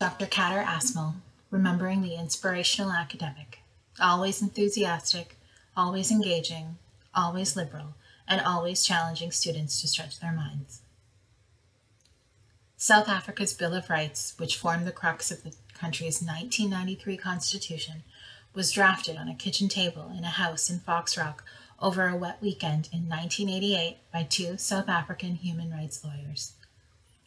Dr. Kader Asmal, remembering the inspirational academic, always enthusiastic, always engaging, always liberal, and always challenging students to stretch their minds. South Africa's Bill of Rights, which formed the crux of the country's 1993 constitution, was drafted on a kitchen table in a house in Foxrock over a wet weekend in 1988 by two South African human rights lawyers.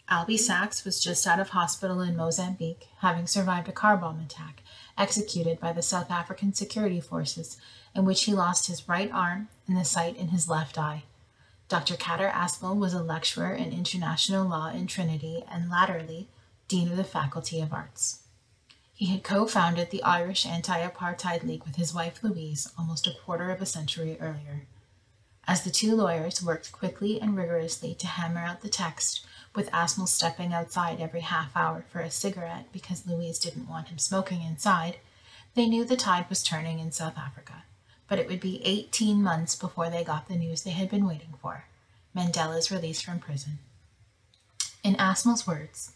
Albie Sachs was just out of hospital in Mozambique, having survived a car bomb attack executed by the South African security forces, in which he lost his right arm and the sight in his left eye. Dr. Kader Asmal was a lecturer in international law in Trinity and latterly Dean of the Faculty of Arts. He had co founded the Irish Anti Apartheid League with his wife Louise almost a quarter of a century earlier. As the two lawyers worked quickly and rigorously to hammer out the text, with Asmal stepping outside every half hour for a cigarette because Louise didn't want him smoking inside, they knew the tide was turning in South Africa. But it would be 18 months before they got the news they had been waiting for Mandela's release from prison. In Asmal's words,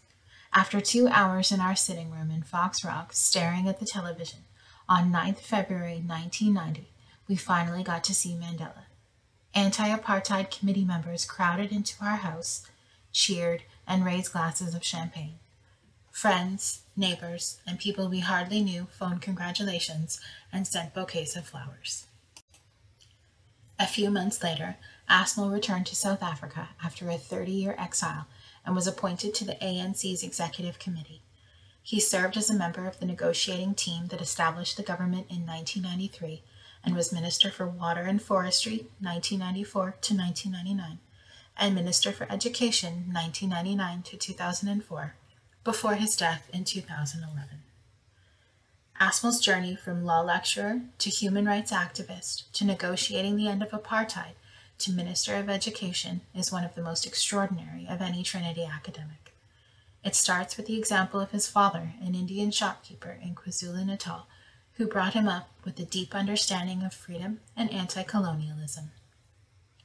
after two hours in our sitting room in Foxrock staring at the television on 9th February 1990, we finally got to see Mandela. Anti apartheid committee members crowded into our house cheered, and raised glasses of champagne. Friends, neighbors, and people we hardly knew phoned congratulations and sent bouquets of flowers. A few months later, Asmal returned to South Africa after a 30 year exile and was appointed to the ANC's executive committee. He served as a member of the negotiating team that established the government in 1993 and was Minister for Water and Forestry 1994 to 1999 and Minister for Education 1999 to 2004 before his death in 2011. Asmal's journey from law lecturer to human rights activist to negotiating the end of apartheid to Minister of Education is one of the most extraordinary of any Trinity academic. It starts with the example of his father, an Indian shopkeeper in KwaZulu Natal, who brought him up with a deep understanding of freedom and anti colonialism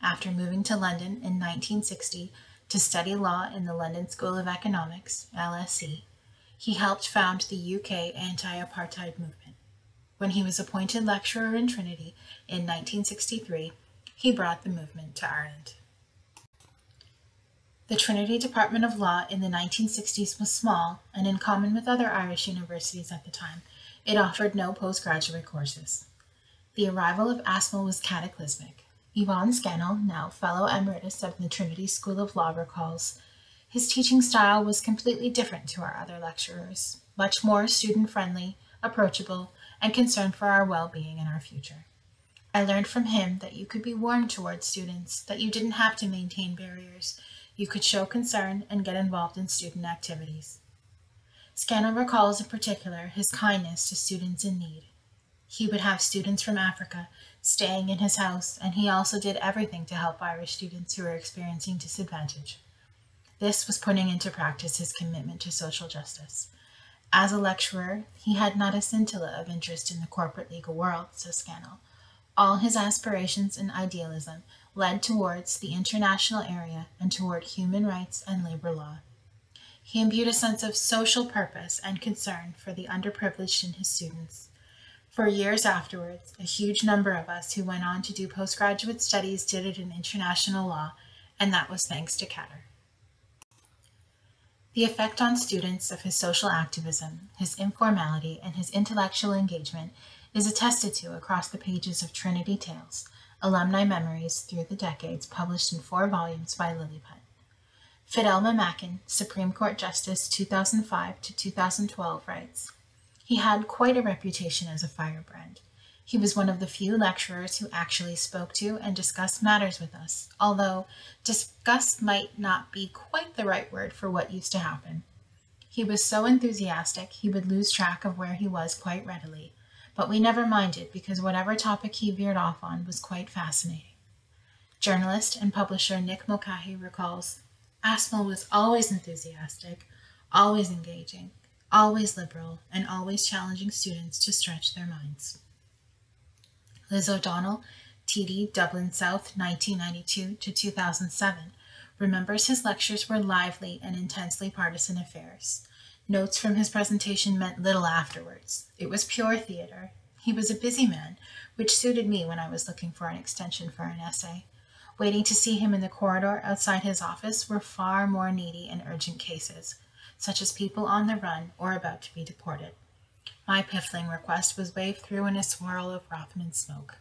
after moving to London in 1960 to study law in the London School of Economics, LSE, he helped found the UK anti apartheid movement. When he was appointed lecturer in Trinity in 1963, he brought the movement to Ireland. The Trinity Department of Law in the 1960s was small, and in common with other Irish universities at the time, it offered no postgraduate courses. The arrival of Asmal was cataclysmic. Yvonne Scannell, now Fellow Emeritus of the Trinity School of Law, recalls his teaching style was completely different to our other lecturers, much more student friendly, approachable, and concerned for our well being and our future. I learned from him that you could be warm towards students, that you didn't have to maintain barriers, you could show concern and get involved in student activities. Scannell recalls in particular his kindness to students in need. He would have students from Africa staying in his house, and he also did everything to help Irish students who were experiencing disadvantage. This was putting into practice his commitment to social justice. As a lecturer, he had not a scintilla of interest in the corporate legal world, says Scannell. All his aspirations and idealism led towards the international area and toward human rights and labor law. He imbued a sense of social purpose and concern for the underprivileged in his students. For years afterwards, a huge number of us who went on to do postgraduate studies did it in international law, and that was thanks to Kader. The effect on students of his social activism, his informality, and his intellectual engagement is attested to across the pages of Trinity Tales, alumni memories through the decades published in four volumes by Lilliput. Fidelma Macken, Supreme Court Justice 2005 to 2012, writes, he had quite a reputation as a firebrand. He was one of the few lecturers who actually spoke to and discussed matters with us, although discuss might not be quite the right word for what used to happen. He was so enthusiastic he would lose track of where he was quite readily, but we never minded because whatever topic he veered off on was quite fascinating. Journalist and publisher Nick Mulcahy recalls Asmal was always enthusiastic, always engaging, always liberal, and always challenging students to stretch their minds. Liz O'Donnell, TD Dublin South 1992 to 2007, remembers his lectures were lively and intensely partisan affairs. Notes from his presentation meant little afterwards. It was pure theater. He was a busy man, which suited me when I was looking for an extension for an essay. Waiting to see him in the corridor outside his office were far more needy and urgent cases, such as people on the run or about to be deported. My piffling request was waved through in a swirl of Rothman smoke.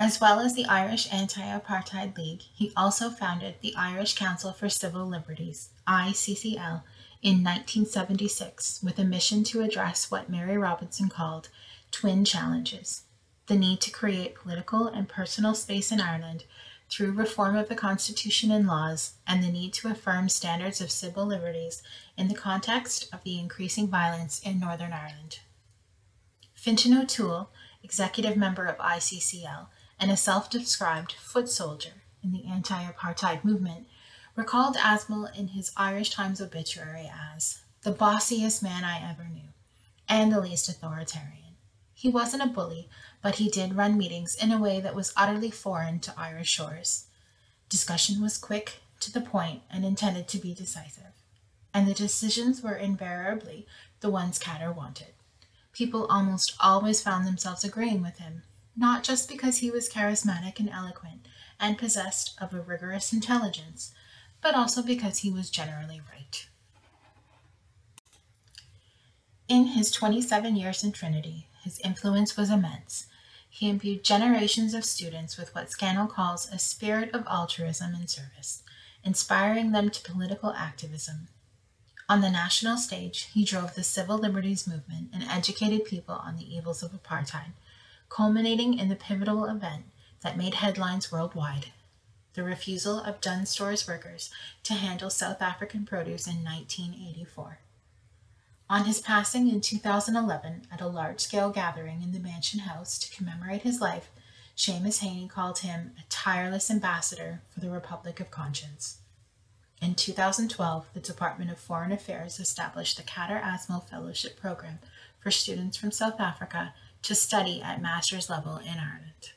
As well as the Irish Anti Apartheid League, he also founded the Irish Council for Civil Liberties, ICCL, in 1976 with a mission to address what Mary Robinson called twin challenges the need to create political and personal space in Ireland through reform of the Constitution and laws, and the need to affirm standards of civil liberties in the context of the increasing violence in Northern Ireland. Fintan O'Toole, executive member of ICCL and a self described foot soldier in the anti apartheid movement, recalled Asmal in his Irish Times obituary as the bossiest man I ever knew and the least authoritarian. He wasn't a bully, but he did run meetings in a way that was utterly foreign to Irish shores. Discussion was quick, to the point, and intended to be decisive. And the decisions were invariably the ones Kader wanted. People almost always found themselves agreeing with him, not just because he was charismatic and eloquent and possessed of a rigorous intelligence, but also because he was generally right. In his 27 years in Trinity, his influence was immense. He imbued generations of students with what Scannell calls a spirit of altruism and service, inspiring them to political activism. On the national stage, he drove the civil liberties movement and educated people on the evils of apartheid, culminating in the pivotal event that made headlines worldwide the refusal of Dunnes Stores workers to handle South African produce in 1984. On his passing in 2011 at a large scale gathering in the Mansion House to commemorate his life, Seamus Heaney called him a tireless ambassador for the Republic of Conscience. In 2012, the Department of Foreign Affairs established the Kader Asmal Fellowship Program for students from South Africa to study at master's level in Ireland.